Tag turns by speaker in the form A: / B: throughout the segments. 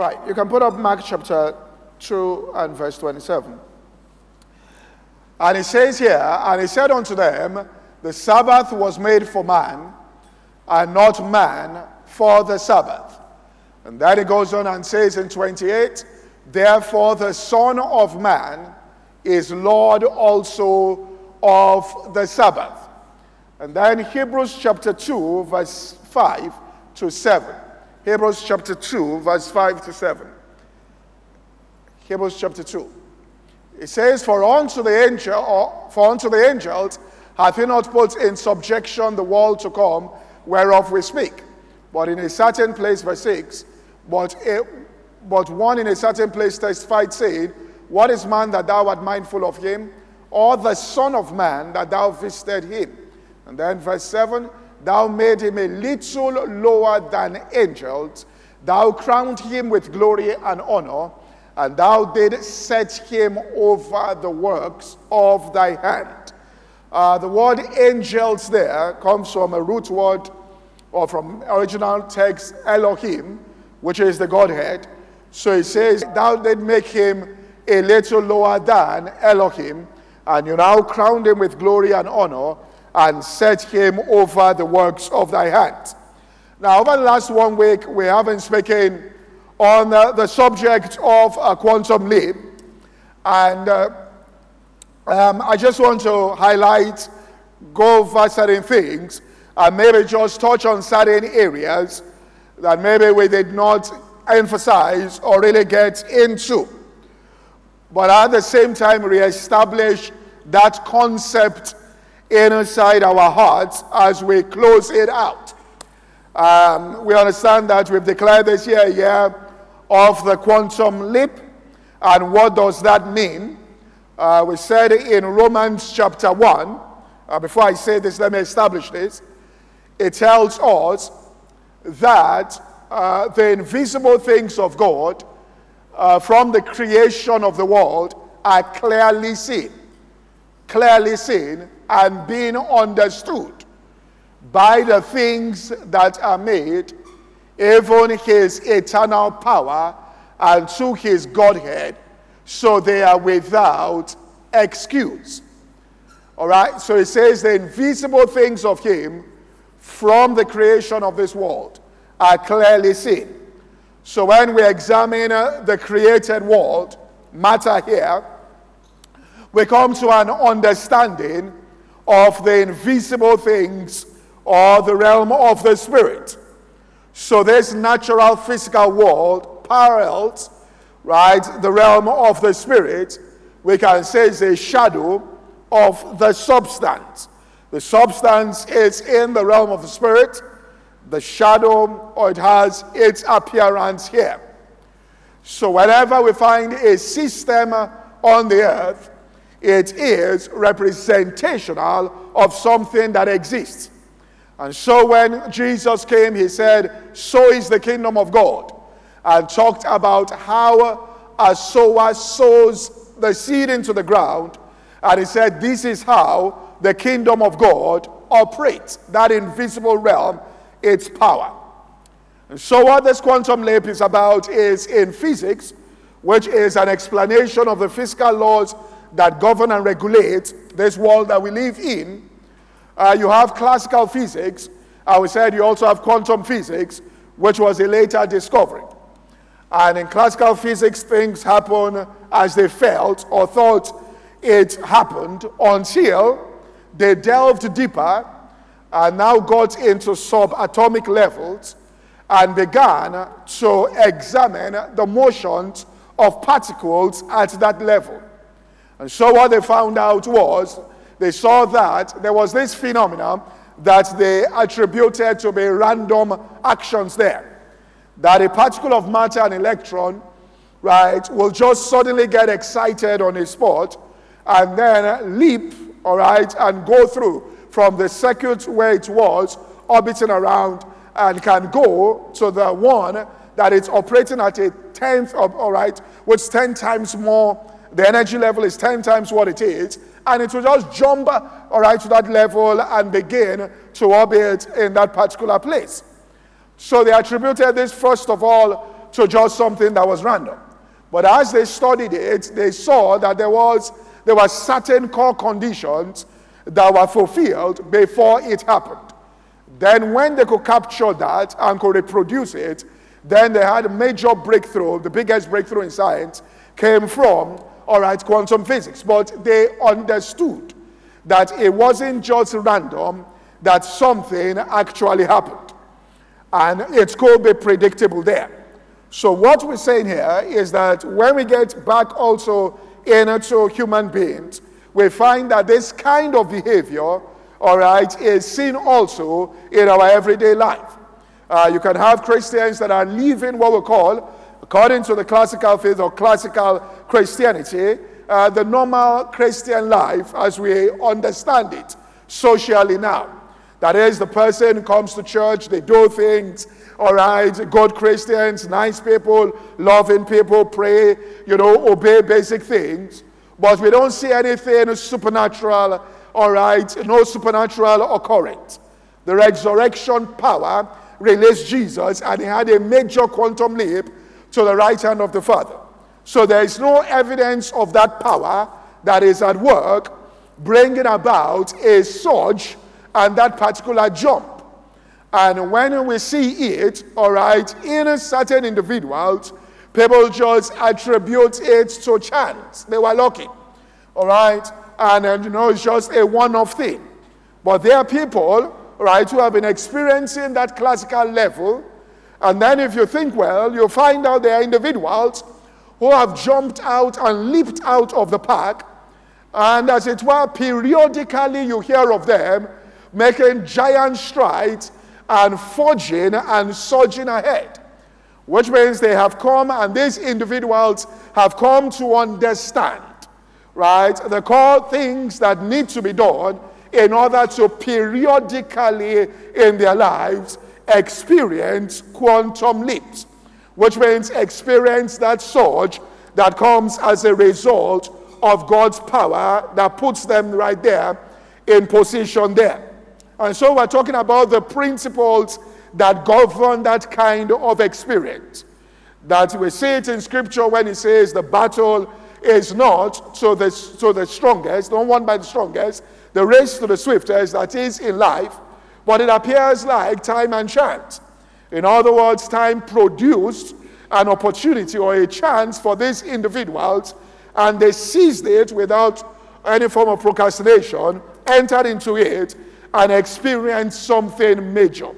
A: right, you can put up Mark chapter 2 and verse 27. And it says here, and he said unto them, The Sabbath was made for man, and not man for the Sabbath. And then he goes on and says in 28, Therefore the Son of Man is Lord also of the Sabbath. And then Hebrews chapter 2, verse 5 to 7. Hebrews chapter 2, verse 5 to 7. Hebrews chapter 2. It says, For unto the angel, or for unto the angels hath he not put in subjection the world to come, whereof we speak. But in a certain place, verse 6, but, a, but one in a certain place testified, saying, What is man that thou art mindful of him? Or the Son of Man that thou visited him? And then verse 7 Thou made him a little lower than angels, thou crowned him with glory and honor, and thou did set him over the works of thy hand. Uh, the word angels there comes from a root word or from original text Elohim, which is the Godhead. So it says, Thou did make him a little lower than Elohim, and you now crowned him with glory and honor, and set him over the works of thy hand. Now, over the last one week, we have been speaking on uh, the subject of a quantum leap, and uh, um, I just want to highlight, go over certain things, and maybe just touch on certain areas that maybe we did not emphasize or really get into. But at the same time, reestablish that concept inside our hearts as we close it out. Um, we understand that we've declared this year a year of the quantum leap. And what does that mean? Uh, we said in Romans chapter 1, uh, before I say this, let me establish this. It tells us that uh, the invisible things of God uh, from the creation of the world are clearly seen. Clearly seen and being understood by the things that are made, even his eternal power and to his Godhead, so they are without excuse. All right, so it says the invisible things of him from the creation of this world are clearly seen. So when we examine uh, the created world, matter here, we come to an understanding of the invisible things or the realm of the spirit. So this natural physical world parallels, right, the realm of the spirit, we can say is a shadow of the substance. The substance is in the realm of the spirit, the shadow, or it has its appearance here. So whenever we find a system on the earth, it is representational of something that exists. And so when Jesus came, he said, So is the kingdom of God, and talked about how a sower sows the seed into the ground. And he said, This is how the kingdom of God operates, that invisible realm, its power. And so, what this quantum leap is about is in physics, which is an explanation of the physical laws that govern and regulate this world that we live in. Uh, you have classical physics, and we said you also have quantum physics, which was a later discovery. And in classical physics, things happen as they felt or thought it happened until they delved deeper and now got into subatomic levels and began to examine the motions of particles at that level. And so what they found out was they saw that there was this phenomenon that they attributed to be random actions there. That a particle of matter, an electron, right, will just suddenly get excited on a spot and then leap, all right, and go through from the circuit where it was orbiting around and can go to the one that it's operating at a tenth of, all right, which is 10 times more the energy level is 10 times what it is, and it will just jump uh, all right to that level and begin to orbit in that particular place. So they attributed this first of all to just something that was random. But as they studied it, they saw that there was there were certain core conditions that were fulfilled before it happened. Then when they could capture that and could reproduce it, then they had a major breakthrough. The biggest breakthrough in science came from, all right, quantum physics. But they understood that it wasn't just random, that something actually happened. And it could be predictable there. So, what we're saying here is that when we get back also into human beings, we find that this kind of behavior, all right, is seen also in our everyday life. Uh, you can have Christians that are living what we call, according to the classical faith or classical Christianity, uh, the normal Christian life as we understand it socially now. That is, the person comes to church, they do things, all right, good Christians, nice people, loving people, pray, you know, obey basic things. But we don't see anything supernatural, all right, no supernatural occurrence. The resurrection power released Jesus, and he had a major quantum leap to the right hand of the Father. So there is no evidence of that power that is at work bringing about a surge and that particular jump. And when we see it, all right, in a certain individuals, people just attribute it to chance. They were lucky, all right? And, and you know, it's just a one off thing. But there are people, right, who have been experiencing that classical level. And then, if you think well, you'll find out there are individuals who have jumped out and leaped out of the park. And as it were, periodically you hear of them making giant strides and forging and surging ahead, which means they have come and these individuals have come to understand, right, the core things that need to be done in order to periodically in their lives experience quantum leaps, which means experience that surge that comes as a result of God's power that puts them right there in position there. And so we're talking about the principles that govern that kind of experience. That we see it in scripture when it says the battle is not to the, to the strongest, not won by the strongest, the race to the swiftest that is in life, but it appears like time and chance. In other words, time produced an opportunity or a chance for these individuals, and they seized it without any form of procrastination, entered into it, and experienced something major.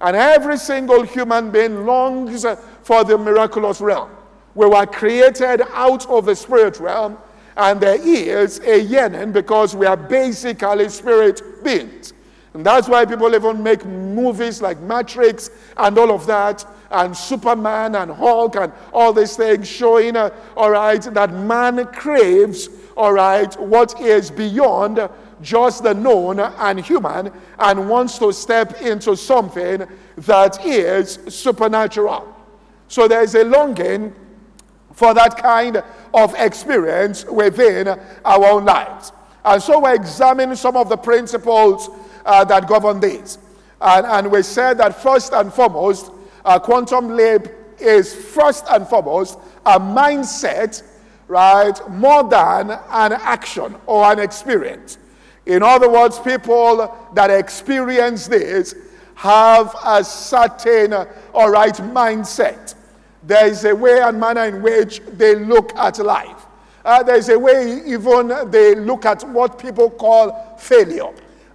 A: And every single human being longs for the miraculous realm. We were created out of the spirit realm, and there is a yearning because we are basically spirit beings. And that's why people even make movies like Matrix and all of that, and Superman and Hulk and all these things showing, uh, all right, that man craves, all right, what is beyond just the known and human and wants to step into something that is supernatural. So there's a longing for that kind of experience within our own lives. And so we examine some of the principles uh, that govern these. And, and, we said that first and foremost, uh, quantum leap is first and foremost a mindset, right, more than an action or an experience. In other words, people that experience this have a certain, all right, mindset. There is a way and manner in which they look at life. Uh, there is a way even they look at what people call failure.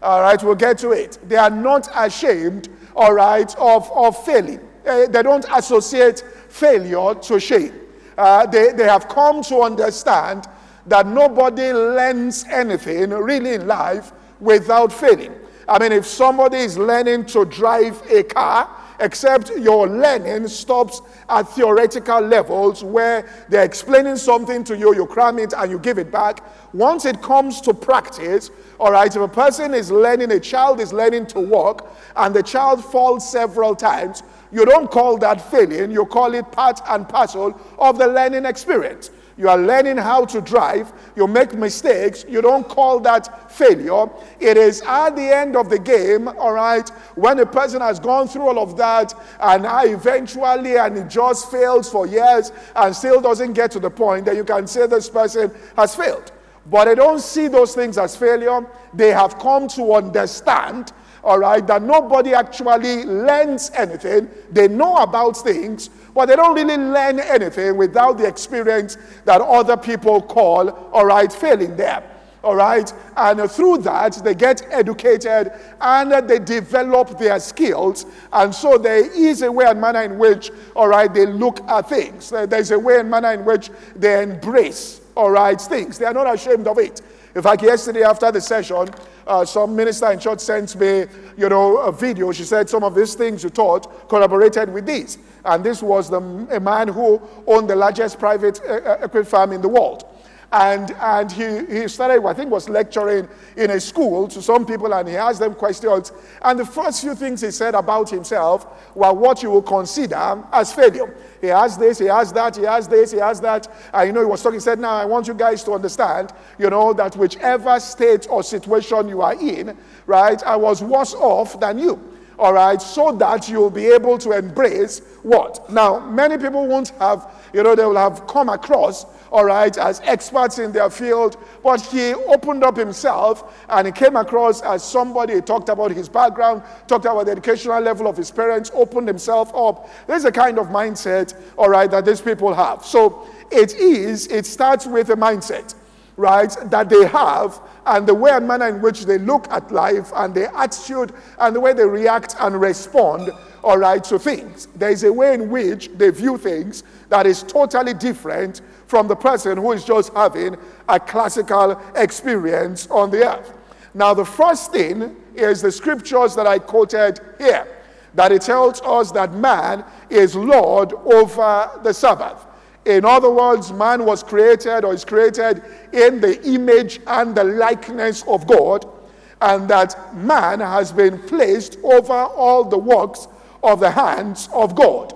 A: All right, we'll get to it. They are not ashamed, all right, of, of failing. Uh, they don't associate failure to shame. Uh, they, they have come to understand that nobody learns anything really in life without failing. I mean, if somebody is learning to drive a car, except your learning stops at theoretical levels where they're explaining something to you, you cram it and you give it back. Once it comes to practice, all right, if a person is learning, a child is learning to walk, and the child falls several times, you don't call that failing, you call it part and parcel of the learning experience. You are learning how to drive. You make mistakes. You don't call that failure. It is at the end of the game, all right, when a person has gone through all of that and I eventually and it just fails for years and still doesn't get to the point that you can say this person has failed. But they don't see those things as failure. They have come to understand all right, that nobody actually learns anything. They know about things, but they don't really learn anything without the experience that other people call, all right, failing them. All right, and through that, they get educated and they develop their skills. And so, there is a way and manner in which, all right, they look at things. There's a way and manner in which they embrace, all right, things. They are not ashamed of it. In fact, yesterday after the session, uh, some minister in church sent me, you know, a video. She said some of these things you taught collaborated with these. And this was the, a man who owned the largest private uh, equipment farm in the world. And, and he, he started, I think, was lecturing in a school to some people and he asked them questions. And the first few things he said about himself were what you will consider as failure. He asked this, he asked that, he asked this, he asked that. And you know, he was talking, he said, Now I want you guys to understand, you know, that whichever state or situation you are in, right, I was worse off than you all right, so that you'll be able to embrace what? Now, many people won't have, you know, they will have come across, all right, as experts in their field, but he opened up himself and he came across as somebody, he talked about his background, talked about the educational level of his parents, opened himself up. There's a kind of mindset, all right, that these people have. So it is, it starts with a mindset right, that they have, and the way and manner in which they look at life, and their attitude, and the way they react and respond, all right, to things. There is a way in which they view things that is totally different from the person who is just having a classical experience on the earth. Now, the first thing is the scriptures that I quoted here that it tells us that man is Lord over the Sabbath. In other words, man was created or is created in the image and the likeness of God, and that man has been placed over all the works of the hands of God.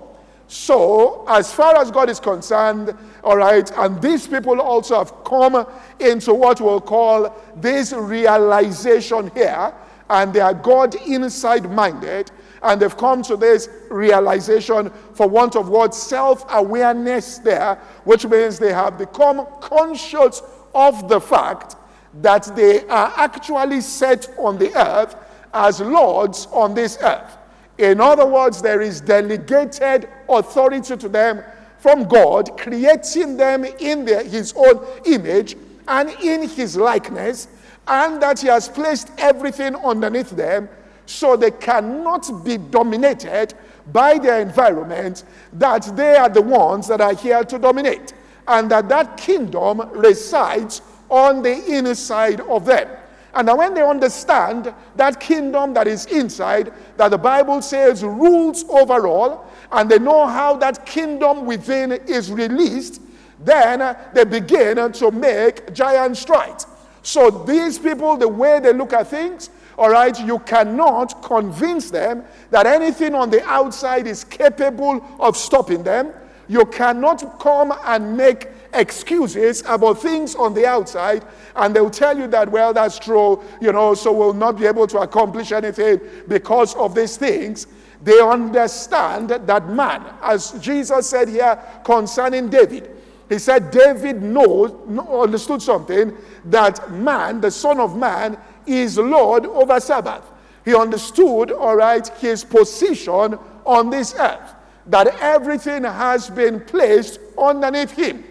A: So, as far as God is concerned, all right, and these people also have come into what we'll call this realization here, and they are God inside minded, and they've come to this realization, for want of what, self awareness there, which means they have become conscious of the fact that they are actually set on the earth as lords on this earth. In other words, there is delegated authority to them from God, creating them in their, his own image and in his likeness, and that he has placed everything underneath them so they cannot be dominated by their environment, that they are the ones that are here to dominate, and that that kingdom resides on the inside of them. And when they understand that kingdom that is inside, that the Bible says rules over all, and they know how that kingdom within is released, then they begin to make giant strides. So, these people, the way they look at things, all right, you cannot convince them that anything on the outside is capable of stopping them. You cannot come and make excuses about things on the outside, and they'll tell you that, well, that's true, you know, so we'll not be able to accomplish anything because of these things. They understand that man, as Jesus said here concerning David, he said David knows, understood something that man, the Son of Man, is Lord over Sabbath. He understood, all right, his position on this earth, that everything has been placed underneath him.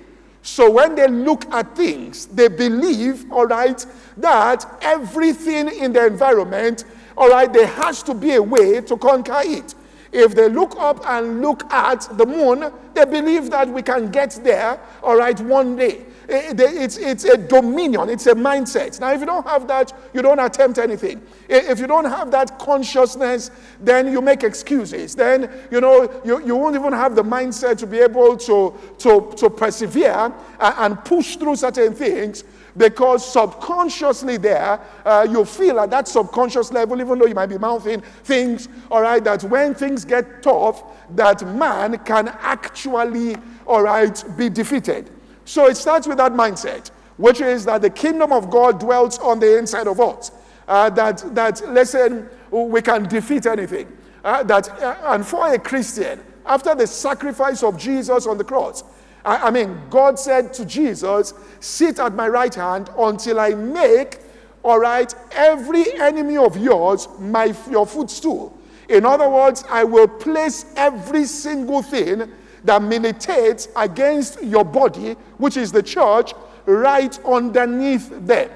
A: So when they look at things, they believe, all right, that everything in the environment, all right, there has to be a way to conquer it. If they look up and look at the moon, they believe that we can get there, all right, one day. Eh, eh, it's, it's a dominion, it's a mindset. Now, if you don't have that, you don't attempt anything. Eh, if you don't have that consciousness, then you make excuses. Then, you know, you, you won't even have the mindset to be able to, to, to persevere uh, and push through certain things because subconsciously there, uh, you feel at that subconscious level, even though you might be mouthing things, all right, that when things get tough, that man can actually, all right, be defeated. So it starts with that mindset, which is that the kingdom of God dwells on the inside of us. Uh, that, that, listen, we can defeat anything. Uh, that, uh, and for a Christian, after the sacrifice of Jesus on the cross, I, I mean, God said to Jesus, Sit at my right hand until I make, all right, every enemy of yours my, your footstool. In other words, I will place every single thing that militates against your body, which is the church, right underneath them.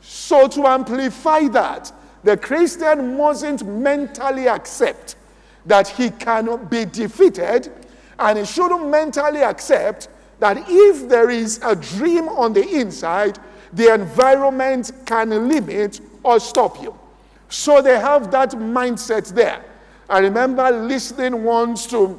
A: So, to amplify that, the Christian mustn't mentally accept that he cannot be defeated, and he shouldn't mentally accept that if there is a dream on the inside, the environment can limit or stop you. So they have that mindset there. I remember listening once to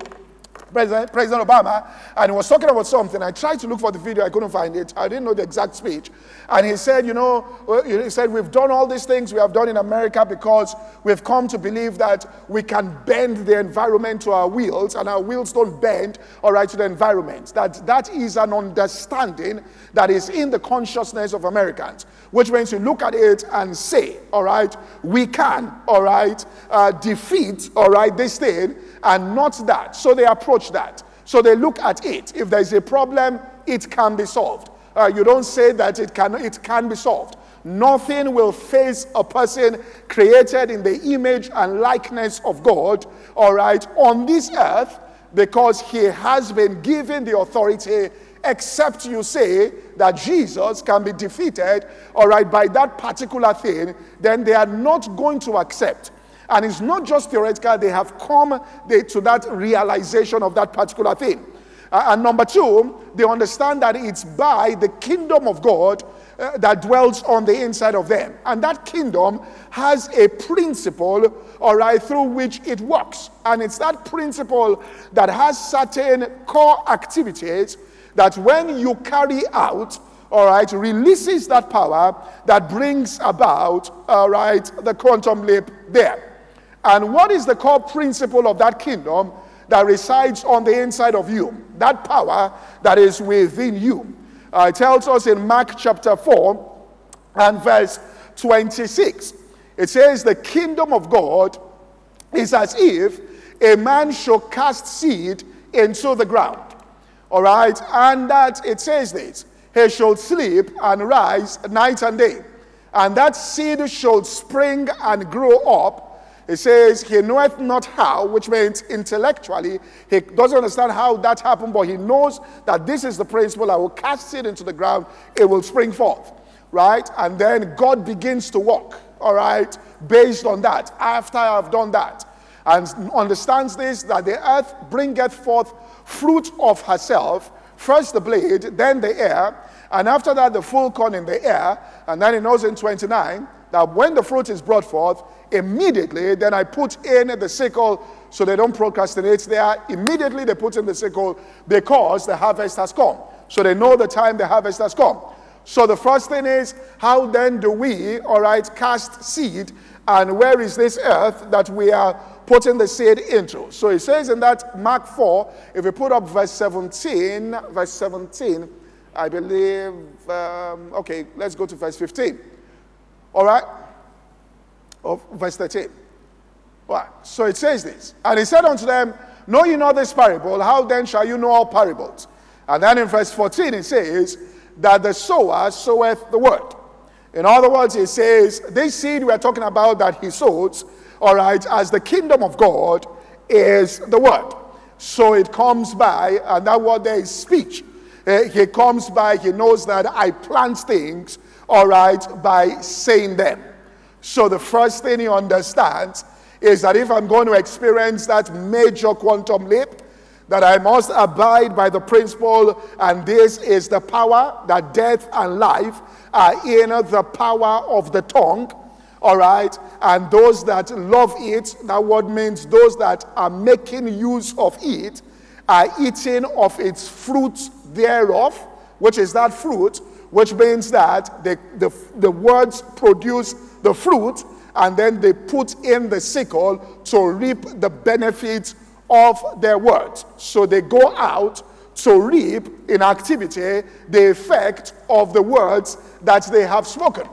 A: President, President Obama, and he was talking about something. I tried to look for the video, I couldn't find it. I didn't know the exact speech. And he said, You know, he said, We've done all these things we have done in America because we've come to believe that we can bend the environment to our wheels, and our wheels don't bend, all right, to the environment. That, that is an understanding that is in the consciousness of Americans, which means you look at it and say, All right, we can, all right, uh, defeat, all right, this thing and not that. So they approach that. So they look at it. If there's a problem, it can be solved. Uh, you don't say that it can, it can be solved. Nothing will face a person created in the image and likeness of God, all right, on this earth because he has been given the authority, except you say that Jesus can be defeated, all right, by that particular thing, then they are not going to accept and it's not just theoretical, they have come to that realization of that particular thing. Uh, and number two, they understand that it's by the kingdom of God uh, that dwells on the inside of them. And that kingdom has a principle, all right, through which it works. And it's that principle that has certain core activities that when you carry out, all right, releases that power that brings about, all right, the quantum leap there. And what is the core principle of that kingdom that resides on the inside of you? That power that is within you. Uh, it tells us in Mark chapter 4 and verse 26. It says, The kingdom of God is as if a man should cast seed into the ground. All right? And that it says this He shall sleep and rise night and day. And that seed shall spring and grow up it says, He knoweth not how, which means intellectually, he doesn't understand how that happened, but he knows that this is the principle. I will cast it into the ground, it will spring forth. Right? And then God begins to walk, all right, based on that, after I have done that. And understands this that the earth bringeth forth fruit of herself, first the blade, then the ear, and after that the full corn in the ear. And then he knows in 29 that when the fruit is brought forth, immediately then I put in the sickle so they don't procrastinate there. Immediately they put in the sickle because the harvest has come. So they know the time the harvest has come. So the first thing is, how then do we, all right, cast seed? And where is this earth that we are putting the seed into? So it says in that Mark 4, if we put up verse 17, verse 17, I believe, um, okay, let's go to verse 15. All right? of verse 13. Right. So it says this. And he said unto them, Know ye not this parable? How then shall you know all parables? And then in verse 14 it says, That the sower soweth the word. In other words, it says, This seed we are talking about that he sows, all right, as the kingdom of God is the word. So it comes by, and that word there is speech. Uh, he comes by, he knows that I plant things, all right, by saying them. So the first thing he understands is that if I'm going to experience that major quantum leap, that I must abide by the principle, and this is the power that death and life are in the power of the tongue. All right, and those that love it, that word means those that are making use of it, are eating of its fruit thereof, which is that fruit, which means that the, the, the words produce the fruit and then they put in the sickle to reap the benefits of their words. So they go out to reap in activity the effect of the words that they have spoken.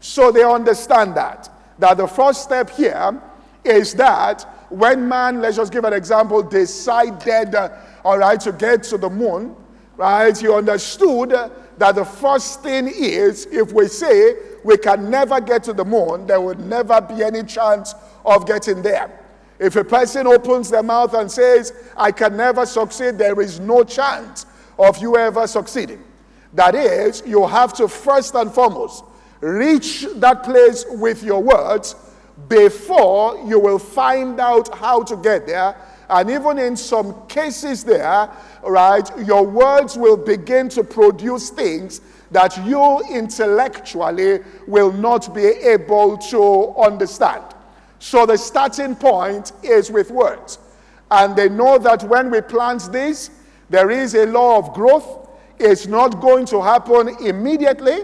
A: So they understand that. That the first step here is that when man, let's just give an example, decided, uh, all right, to get to the moon, right, he understood that the first thing is if we say we can never get to the moon, there would never be any chance of getting there. If a person opens their mouth and says, I can never succeed, there is no chance of you ever succeeding. That is, you have to first and foremost reach that place with your words before you will find out how to get there. And even in some cases, there, right, your words will begin to produce things that you intellectually will not be able to understand. So the starting point is with words. And they know that when we plant this, there is a law of growth. It's not going to happen immediately.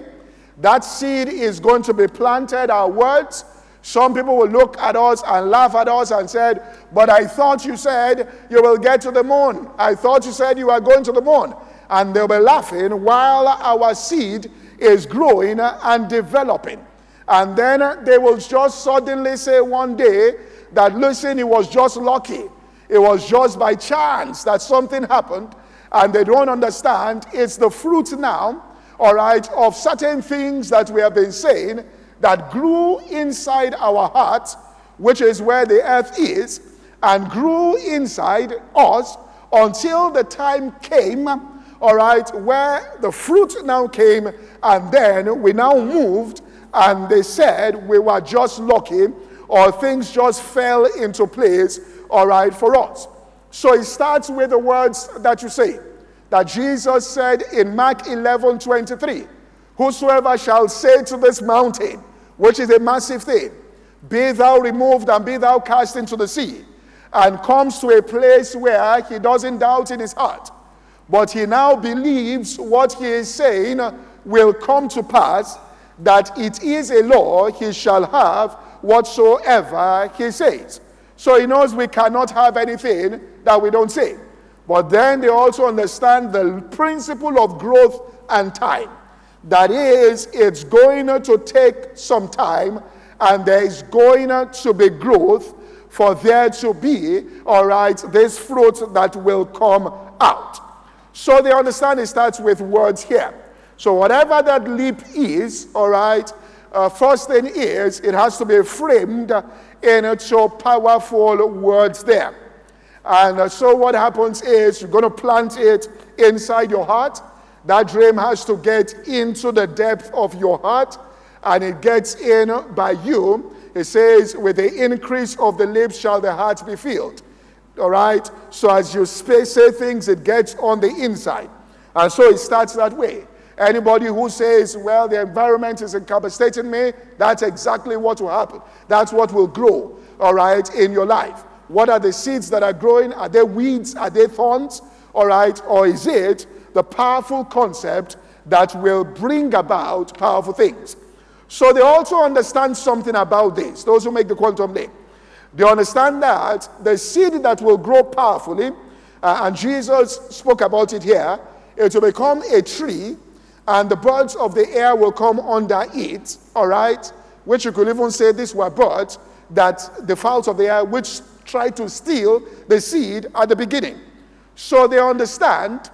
A: That seed is going to be planted, our words. Some people will look at us and laugh at us and said, But I thought you said you will get to the moon. I thought you said you are going to the moon. And they'll be laughing while our seed is growing and developing. And then they will just suddenly say one day that, listen, it was just lucky. It was just by chance that something happened. And they don't understand it's the fruit now, all right, of certain things that we have been saying that grew inside our hearts, which is where the earth is, and grew inside us until the time came, all right, where the fruit now came, and then we now moved and they said we were just lucky or things just fell into place, all right, for us. So it starts with the words that you say that Jesus said in Mark 11 23, Whosoever shall say to this mountain, which is a massive thing, be thou removed and be thou cast into the sea, and comes to a place where he doesn't doubt in his heart, but he now believes what he is saying will come to pass that it is a law he shall have whatsoever he says. So he knows we cannot have anything that we don't say. But then they also understand the principle of growth and time. That is, it's going to take some time and there is going to be growth for there to be, all right, this fruit that will come out. So they understand it starts with words here. So, whatever that leap is, all right, uh, first thing is it has to be framed into powerful words there. And so, what happens is you're going to plant it inside your heart. That dream has to get into the depth of your heart, and it gets in by you. It says, With the increase of the lips shall the heart be filled. All right? So, as you say things, it gets on the inside. And so it starts that way. Anybody who says, well, the environment is incapacitating me, that's exactly what will happen. That's what will grow, all right, in your life. What are the seeds that are growing? Are they weeds? Are they thorns? All right, or is it the powerful concept that will bring about powerful things? So they also understand something about this, those who make the quantum leap. They understand that the seed that will grow powerfully, uh, and Jesus spoke about it here, it will become a tree and the birds of the air will come under it, all right? Which you could even say these were birds that the fowls of the air which try to steal the seed at the beginning. So they understand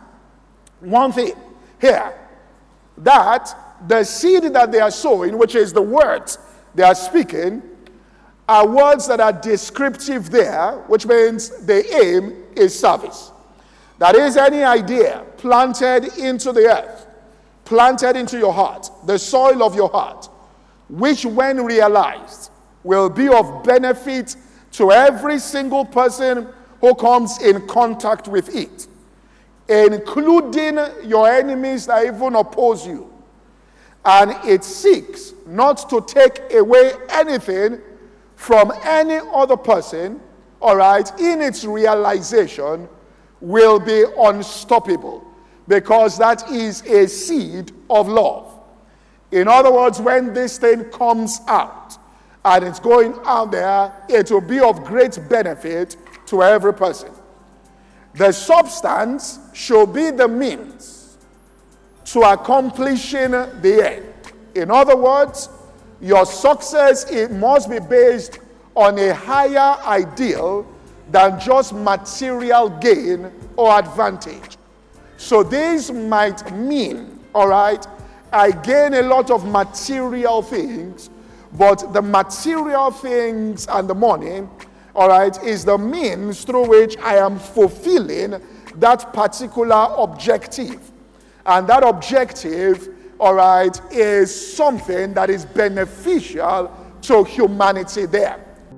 A: one thing here that the seed that they are sowing, which is the words they are speaking, are words that are descriptive there, which means the aim is service. That is any idea planted into the earth planted into your heart, the soil of your heart, which, when realized, will be of benefit to every single person who comes in contact with it, including your enemies that even oppose you. And it seeks not to take away anything from any other person, all right, in its realization, will be unstoppable because that is a seed of love. In other words, when this thing comes out and it's going out there, it will be of great benefit to every person. The substance should be the means to accomplishing the end. In other words, your success it must be based on a higher ideal than just material gain or advantage. So this might mean, all right, I gain a lot of material things, but the material things and the money, all right, is the means through which I am fulfilling that particular objective. And that objective, all right, is something that is beneficial to humanity there.